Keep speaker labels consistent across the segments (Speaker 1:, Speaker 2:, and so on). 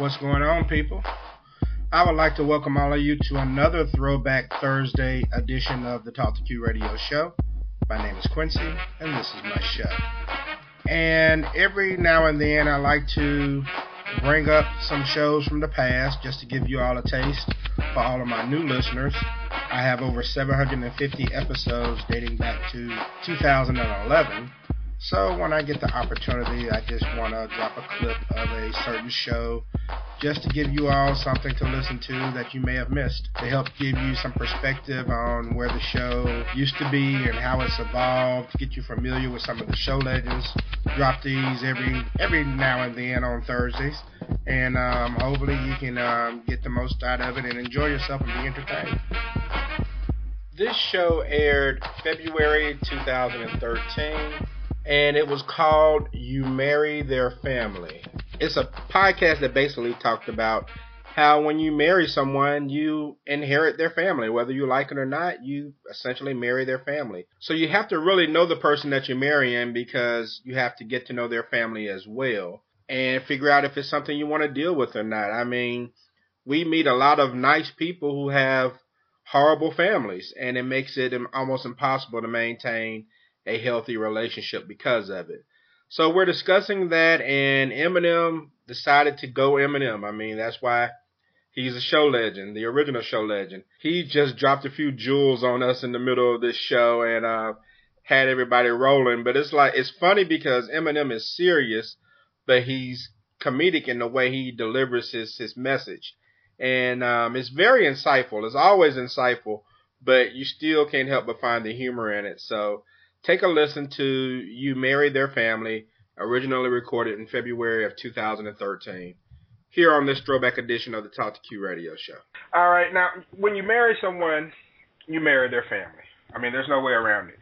Speaker 1: What's going on, people? I would like to welcome all of you to another Throwback Thursday edition of the Talk to Q Radio Show. My name is Quincy, and this is my show. And every now and then, I like to bring up some shows from the past just to give you all a taste for all of my new listeners. I have over 750 episodes dating back to 2011. So when I get the opportunity, I just want to drop a clip of a certain show just to give you all something to listen to that you may have missed to help give you some perspective on where the show used to be and how it's evolved, to get you familiar with some of the show legends. Drop these every every now and then on Thursdays, and um, hopefully you can um, get the most out of it and enjoy yourself and be entertained. This show aired February 2013 and it was called You Marry Their Family. It's a podcast that basically talked about how when you marry someone, you inherit their family. Whether you like it or not, you essentially marry their family. So you have to really know the person that you're marrying because you have to get to know their family as well and figure out if it's something you want to deal with or not. I mean, we meet a lot of nice people who have horrible families, and it makes it almost impossible to maintain a healthy relationship because of it. So we're discussing that, and M&M decided to go M&M. I mean, that's why he's a show legend, the original show legend. He just dropped a few jewels on us in the middle of this show and uh, had everybody rolling. But it's like it's funny because M&M is serious, but he's comedic in the way he delivers his his message, and um, it's very insightful. It's always insightful, but you still can't help but find the humor in it. So Take a listen to You Marry Their Family, originally recorded in February of 2013, here on this throwback edition of the Talk to Q radio show. All right, now, when you marry someone, you marry their family. I mean, there's no way around it.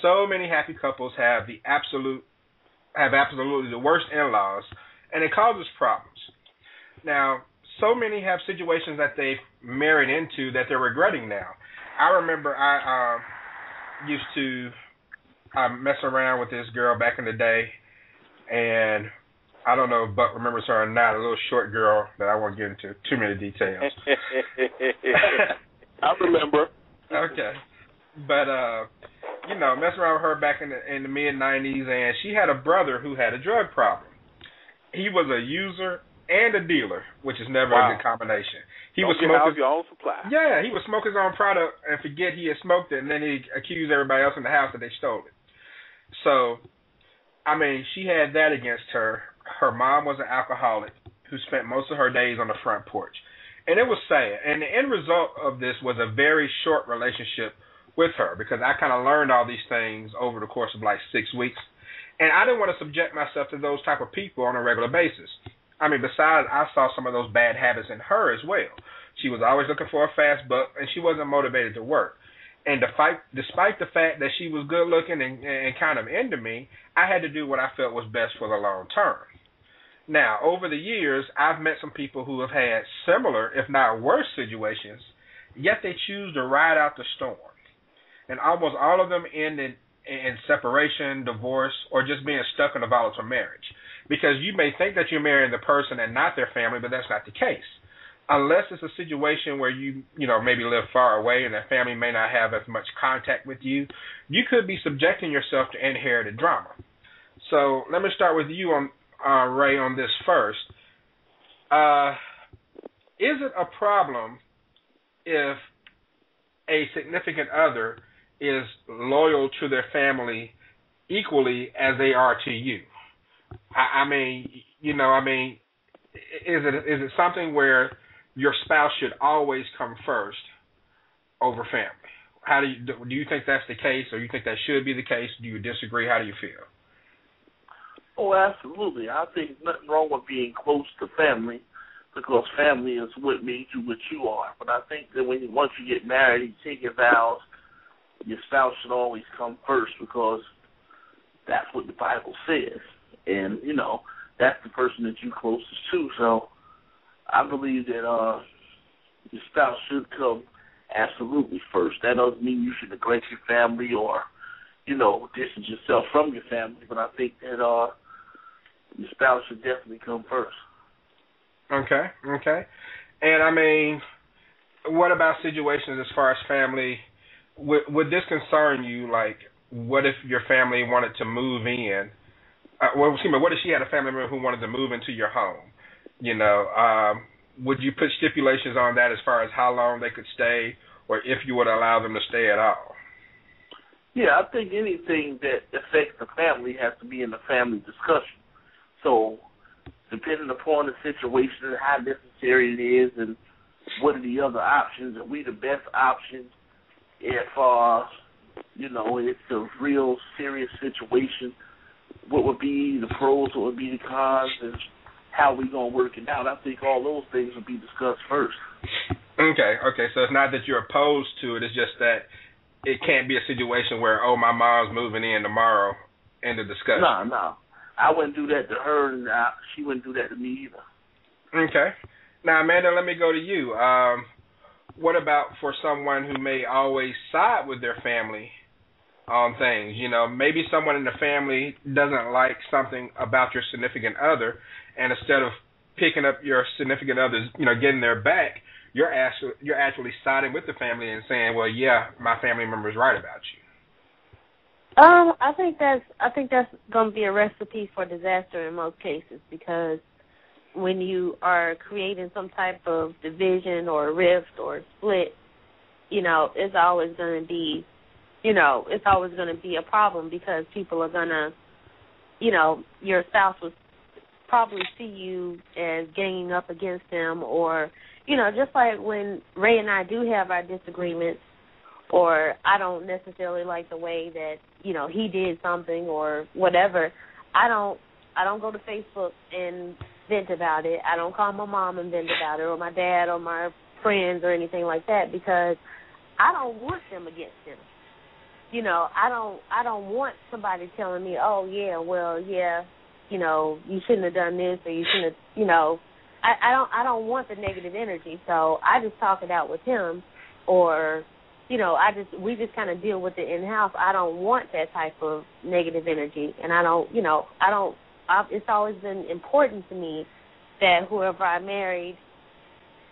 Speaker 1: So many happy couples have the absolute, have absolutely the worst in-laws, and it causes problems. Now, so many have situations that they've married into that they're regretting now. I remember I uh, used to I messed around with this girl back in the day, and I don't know if Buck remembers her or not. A little short girl that I won't get into too many details.
Speaker 2: I remember.
Speaker 1: Okay, but uh, you know, messing around with her back in the in the mid '90s, and she had a brother who had a drug problem. He was a user and a dealer, which is never wow. a good combination.
Speaker 2: He Don't was smoking out your own supply.
Speaker 1: Yeah, he would smoke his own product and forget he had smoked it, and then he accused everybody else in the house that they stole it. So, I mean, she had that against her. Her mom was an alcoholic who spent most of her days on the front porch. And it was sad. And the end result of this was a very short relationship with her because I kind of learned all these things over the course of like six weeks. And I didn't want to subject myself to those type of people on a regular basis. I mean, besides, I saw some of those bad habits in her as well. She was always looking for a fast buck, and she wasn't motivated to work. And despite despite the fact that she was good looking and, and kind of into me, I had to do what I felt was best for the long term. Now, over the years, I've met some people who have had similar, if not worse, situations, yet they choose to ride out the storm. And almost all of them end in, in separation, divorce, or just being stuck in a volatile marriage. Because you may think that you're marrying the person and not their family, but that's not the case unless it's a situation where you you know maybe live far away and that family may not have as much contact with you, you could be subjecting yourself to inherited drama. So let me start with you on uh, Ray on this first. Uh, is it a problem if a significant other is loyal to their family equally as they are to you? I, I mean, you know, I mean, is it is it something where your spouse should always come first over family. How do you do you think that's the case, or you think that should be the case? Do you disagree? How do you feel?
Speaker 2: Oh, absolutely. I think nothing wrong with being close to family because family is what made you what you are. But I think that when you, once you get married, you take your vows, your spouse should always come first because that's what the Bible says, and you know that's the person that you're closest to. So I believe that uh, your spouse should come absolutely first. That doesn't mean you should neglect your family or, you know, distance yourself from your family. But I think that uh, your spouse should definitely come first.
Speaker 1: Okay, okay. And I mean, what about situations as far as family? Would, would this concern you? Like, what if your family wanted to move in? Uh, well, excuse me. What if she had a family member who wanted to move into your home? You know, um, would you put stipulations on that as far as how long they could stay, or if you would allow them to stay at all?
Speaker 2: Yeah, I think anything that affects the family has to be in the family discussion. So, depending upon the situation and how necessary it is, and what are the other options, are we the best option if, uh, you know, it's a real serious situation? What would be the pros? What would be the cons? And how we gonna work it out? I think all those things would be discussed first.
Speaker 1: Okay, okay. So it's not that you're opposed to it. It's just that it can't be a situation where oh my mom's moving in tomorrow. End of discussion.
Speaker 2: No, no. I wouldn't do that to her, and I, she wouldn't do that to me either.
Speaker 1: Okay. Now, Amanda, let me go to you. Um, what about for someone who may always side with their family on things? You know, maybe someone in the family doesn't like something about your significant other, and instead of picking up your significant other's, you know, getting their back, you're actually you're actually siding with the family and saying, "Well, yeah, my family member is right about you."
Speaker 3: Um, I think that's I think that's going to be a recipe for disaster in most cases because when you are creating some type of division or rift or split, you know, it's always going to be, you know, it's always going to be a problem because people are going to, you know, your spouse will probably see you as ganging up against them or you know, just like when Ray and I do have our disagreements, or I don't necessarily like the way that you know he did something or whatever, I don't I don't go to Facebook and vent about it. I don't call my mom and vent about it, or my dad, or my friends, or anything like that because I don't want them against him. You know, I don't I don't want somebody telling me, oh yeah, well yeah, you know, you shouldn't have done this or you shouldn't have, you know, I, I don't I don't want the negative energy, so I just talk it out with him, or you know I just we just kind of deal with it in house. I don't want that type of negative energy, and I don't you know I don't. I, it's always been important to me that whoever I married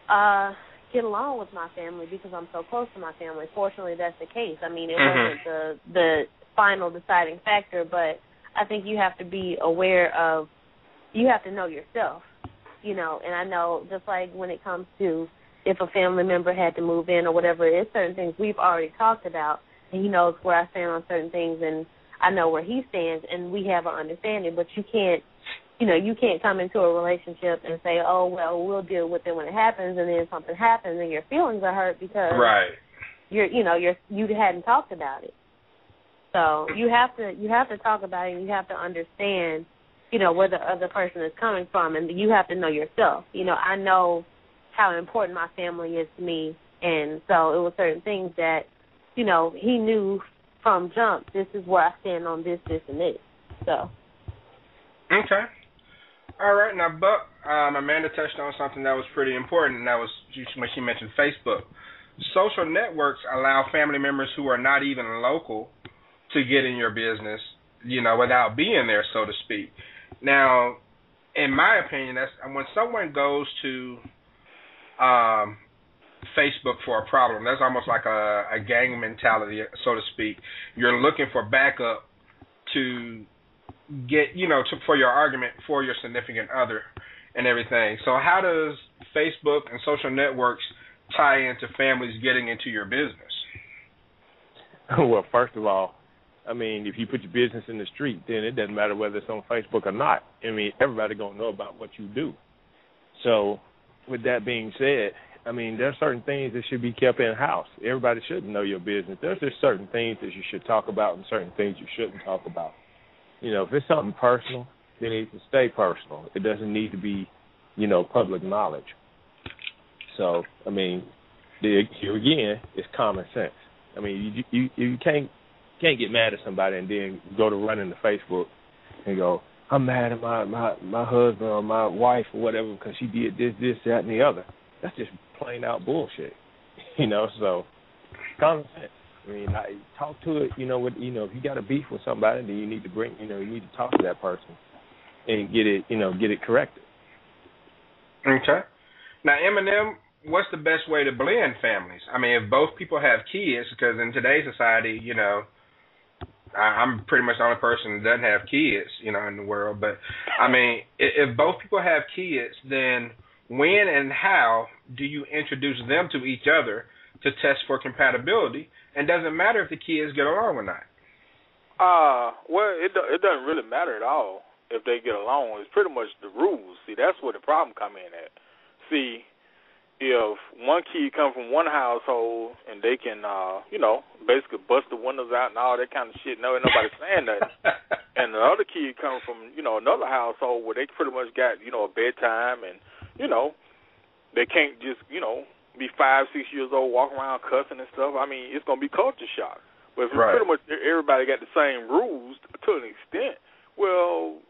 Speaker 3: uh get along with my family because I'm so close to my family. Fortunately, that's the case. I mean, it mm-hmm. wasn't the the final deciding factor, but I think you have to be aware of you have to know yourself you know, and I know just like when it comes to if a family member had to move in or whatever, it's certain things we've already talked about, and he knows where I stand on certain things, and I know where he stands, and we have an understanding. But you can't, you know, you can't come into a relationship and say, oh well, we'll deal with it when it happens, and then something happens, and your feelings are hurt because
Speaker 1: right.
Speaker 3: you're, you know, you're you hadn't talked about it. So you have to you have to talk about it, and you have to understand you know where the other person is coming from and you have to know yourself. You know i know how important my family is to me. And so it was certain things that you know he knew from jump this is where i stand on this this and this. So.
Speaker 1: Okay. All right. Now buck um, amanda touched on something that was pretty important and that was when she mentioned facebook. Social networks allow family members who are not even local to get in your business you know without being there so to speak now, in my opinion, that's when someone goes to um, Facebook for a problem. That's almost like a, a gang mentality, so to speak. You're looking for backup to get, you know, to, for your argument for your significant other and everything. So, how does Facebook and social networks tie into families getting into your business?
Speaker 4: Well, first of all, I mean, if you put your business in the street, then it doesn't matter whether it's on Facebook or not. I mean, everybody gonna know about what you do. So, with that being said, I mean, there are certain things that should be kept in house. Everybody should know your business. There's just certain things that you should talk about and certain things you shouldn't talk about. You know, if it's something personal, then it to stay personal. It doesn't need to be, you know, public knowledge. So, I mean, here again, it's common sense. I mean, you you you can't can't get mad at somebody and then go to running to Facebook and go, I'm mad at my my my husband or my wife or whatever because she did this, this, that, and the other. That's just plain out bullshit, you know. So common sense. I mean, I, talk to it. You know what? You know, if you got a beef with somebody, then you need to bring. You know, you need to talk to that person and get it. You know, get it corrected.
Speaker 1: Okay. Now, M&M, what's the best way to blend families? I mean, if both people have kids, because in today's society, you know, I, I'm pretty much the only person that doesn't have kids, you know, in the world. But I mean, if, if both people have kids, then when and how do you introduce them to each other to test for compatibility? And doesn't matter if the kids get along or not.
Speaker 5: Uh, well, it it doesn't really matter at all if they get along. It's pretty much the rules. See, that's where the problem come in at. See, if one kid come from one household and they can, uh, you know, basically bust the windows out and all that kind of shit, no, nobody saying nothing. and the other kid come from, you know, another household where they pretty much got, you know, a bedtime and, you know, they can't just, you know, be five, six years old, walking around cussing and stuff. I mean, it's gonna be culture shock. But if
Speaker 1: right.
Speaker 5: pretty much everybody got the same rules to an extent, well,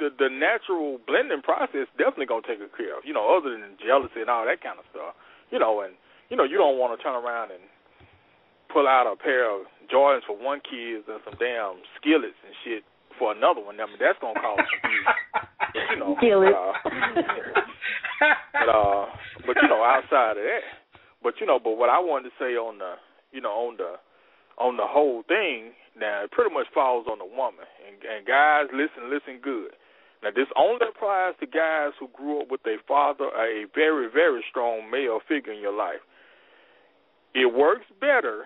Speaker 5: the the natural blending process definitely gonna take care of. You know, other than jealousy and all that kind of stuff. You know, and you know you don't want to turn around and pull out a pair of Jordans for one kid and some damn skillets and shit for another one. I mean, that's gonna cause confusion. you know,
Speaker 3: skillets.
Speaker 5: Uh, but uh, but you know, outside of that, but you know, but what I wanted to say on the, you know, on the, on the whole thing, now it pretty much falls on the woman. And, and guys, listen, listen good. Now, this only applies to guys who grew up with a father a very, very strong male figure in your life. It works better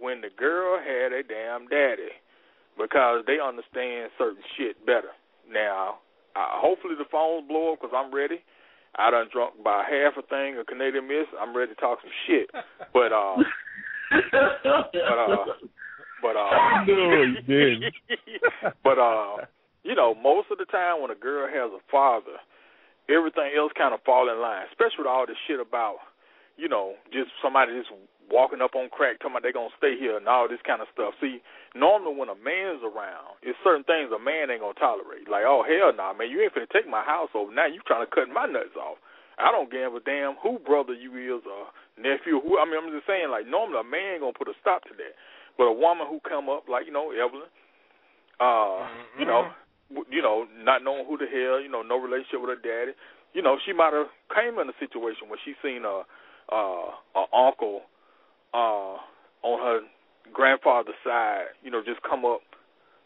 Speaker 5: when the girl had a damn daddy because they understand certain shit better. Now, uh, hopefully the phones blow up because I'm ready. I done drunk by half a thing of Canadian Mist. I'm ready to talk some shit. But uh, but uh, but uh,
Speaker 4: no, you did.
Speaker 5: but uh you know, most of the time when a girl has a father, everything else kind of fall in line. Especially with all this shit about, you know, just somebody just walking up on crack, talking about they're gonna stay here and all this kind of stuff. See, normally when a man's around, it's certain things a man ain't gonna tolerate. Like, oh hell nah, man, you ain't finna take my house over. Now you trying to cut my nuts off. I don't give a damn who brother you is or nephew. Who I mean, I'm just saying, like normally a man ain't gonna put a stop to that, but a woman who come up, like you know, Evelyn, uh, mm-hmm. you know, you know, not knowing who the hell, you know, no relationship with her daddy. You know, she might have came in a situation where she seen a uh a uncle uh on her grandfather's side, you know, just come up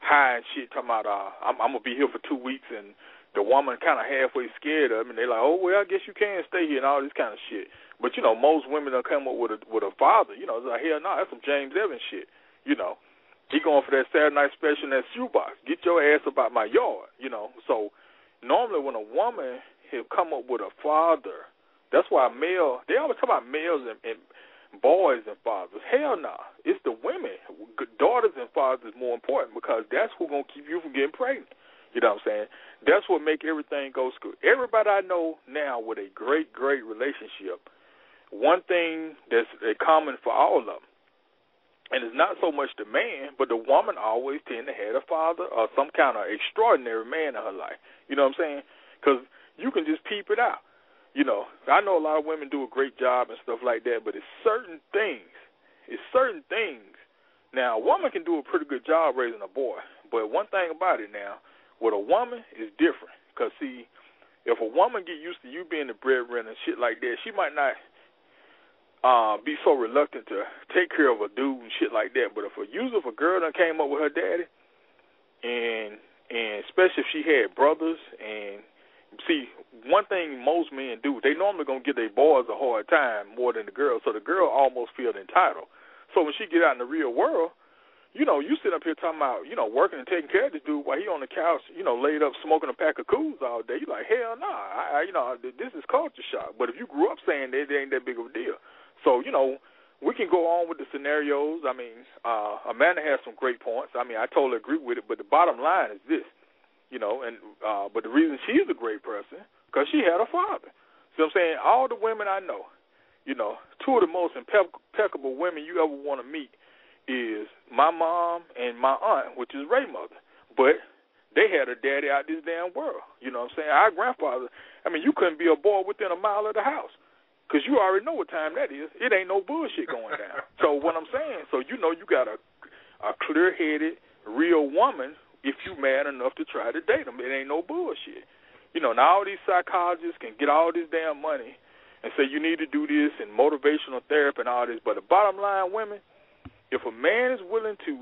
Speaker 5: high and shit talking about uh I'm I'm gonna be here for two weeks and the woman kinda halfway scared of him and they're like, Oh well I guess you can stay here and all this kind of shit. But you know, most women that come up with a with a father, you know, it's like hell no, that's some James Evans shit, you know. He going for that Saturday night special in that shoebox. Get your ass up out my yard, you know. So normally when a woman have come up with a father, that's why male they always talk about males and, and boys and fathers. Hell. Nah. It's the women. Daughters and fathers is more important because that's who's gonna keep you from getting pregnant. You know what I'm saying? That's what make everything go smooth. Everybody I know now with a great, great relationship, one thing that's a common for all of them and it's not so much the man, but the woman always tend to have a father or some kind of extraordinary man in her life. You know what I'm saying? Because you can just peep it out. You know, I know a lot of women do a great job and stuff like that, but it's certain things. It's certain things. Now, a woman can do a pretty good job raising a boy, but one thing about it now, with a woman is different. Because see, if a woman get used to you being the breadwinner and shit like that, she might not uh, be so reluctant to take care of a dude and shit like that. But if a user, if a girl done came up with her daddy, and and especially if she had brothers, and see one thing most men do, they normally gonna give their boys a hard time more than the girls. So the girl almost feel entitled. So when she get out in the real world, you know, you sit up here talking about, you know, working and taking care of this dude while he on the couch, you know, laid up smoking a pack of Kools all day. You like, hell nah, I, I, you know, this is culture shock. But if you grew up saying that, it ain't that big of a deal. So, you know, we can go on with the scenarios. I mean, uh, Amanda has some great points. I mean, I totally agree with it. But the bottom line is this, you know, and uh, but the reason she's a great person because she had a father. So I'm saying all the women I know, you know, two of the most impeccable women you ever want to meet is my mom and my aunt, which is Ray's mother. But they had a daddy out this damn world. You know what I'm saying? Our grandfather, I mean, you couldn't be a boy within a mile of the house. Because you already know what time that is. It ain't no bullshit going down. so what I'm saying, so you know you got a a clear headed, real woman if you mad enough to try to date them. It ain't no bullshit. You know, now all these psychologists can get all this damn money and say you need to do this and motivational therapy and all this. But the bottom line, women, if a man is willing to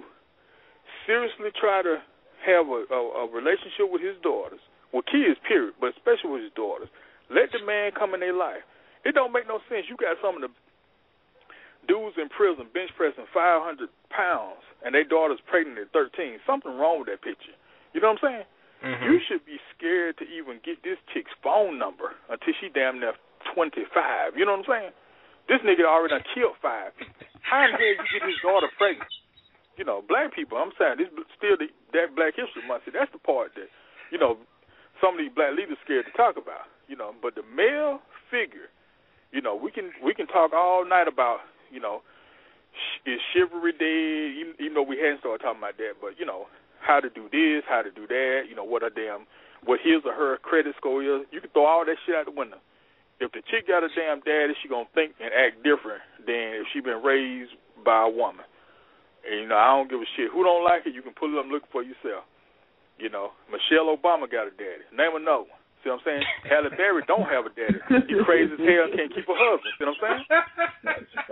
Speaker 5: seriously try to have a, a, a relationship with his daughters, with kids, period, but especially with his daughters, let the man come in their life. It don't make no sense. You got some of the dudes in prison bench pressing 500 pounds, and their daughter's pregnant at 13. Something wrong with that picture. You know what I'm saying?
Speaker 1: Mm-hmm.
Speaker 5: You should be scared to even get this chick's phone number until she damn near 25. You know what I'm saying? This nigga already done killed five. How in the hell you get his daughter pregnant? You know, black people. I'm saying this still the, that Black History Month. See, that's the part that you know some of these black leaders scared to talk about. You know, but the male figure, you know, we can we can talk all night about you know is chivalry dead? Even, though we hadn't started talking about that, but you know how to do this, how to do that. You know what a damn what his or her credit score is. You can throw all that shit out the window. If the chick got a damn daddy, she gonna think and act different than if she been raised by a woman. And you know, I don't give a shit. Who don't like it, you can pull it up and look for yourself. You know, Michelle Obama got a daddy. Name another one. See what I'm saying? Halle Berry don't have a daddy. He crazy as hell can't keep a husband. See what I'm saying?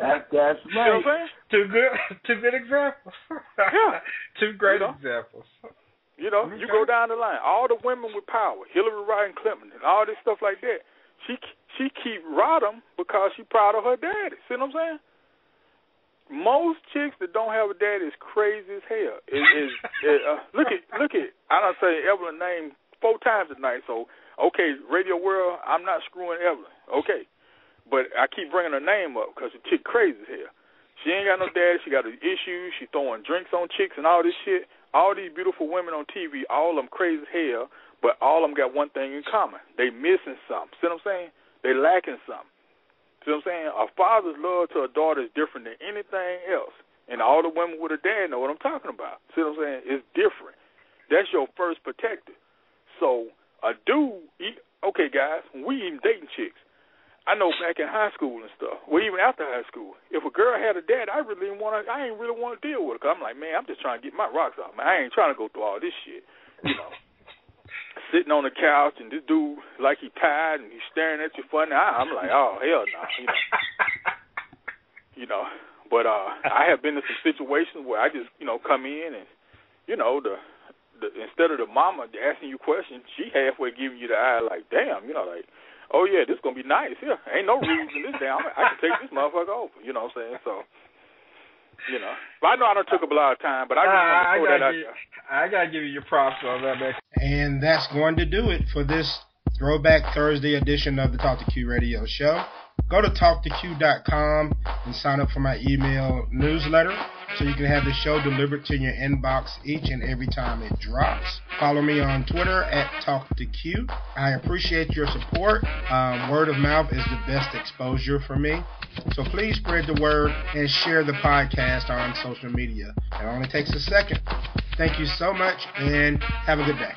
Speaker 2: That, that's
Speaker 5: See what I'm saying?
Speaker 1: Two good, two good examples.
Speaker 5: Yeah.
Speaker 1: two great
Speaker 5: You know?
Speaker 1: examples.
Speaker 5: You know, you go down the line. All the women with power, Hillary Rodham Clinton, and all this stuff like that. She she keep Rodham because she proud of her daddy. See what I'm saying? Most chicks that don't have a daddy is crazy as hell. Is is is, uh, look at look at I don't say Evelyn name four times tonight. So okay, Radio World, I'm not screwing Evelyn. Okay, but I keep bringing her name up because the chick crazy hell. She ain't got no daddy. She got issues. She throwing drinks on chicks and all this shit. All these beautiful women on TV, all them crazy hell, but all of them got one thing in common. They missing something. See what I'm saying? They lacking something. See what I'm saying? A father's love to a daughter is different than anything else. And all the women with a dad know what I'm talking about. See what I'm saying? It's different. That's your first protector. So a dude, he, okay, guys, we even dating chicks. I know back in high school and stuff, well, even after high school, if a girl had a dad, I really want to. I ain't really want to deal with her. Cause I'm like, man, I'm just trying to get my rocks off. Man, I ain't trying to go through all this shit. You know, sitting on the couch and this dude like he tired and he's staring at you funny. I, I'm like, oh hell no. You know, you know. But uh, I have been in some situations where I just, you know, come in and, you know, the, the instead of the mama asking you questions, she halfway giving you the eye like, damn, you know, like oh yeah, this gonna be nice. Yeah, ain't no rules in this damn. I can take this motherfucker over. You know what I'm saying? So, you know, but I know I don't took up a lot of time, but I just to
Speaker 1: I gotta
Speaker 5: that out
Speaker 1: give-
Speaker 5: there.
Speaker 1: I gotta give you your props on that, man. And that's going to do it for this Throwback Thursday edition of the Talk to Q Radio Show. Go to talktoq.com and sign up for my email newsletter so you can have the show delivered to your inbox each and every time it drops. Follow me on Twitter at TalkToQ. I appreciate your support. Um, word of mouth is the best exposure for me. So please spread the word and share the podcast on social media. It only takes a second. Thank you so much and have a good day.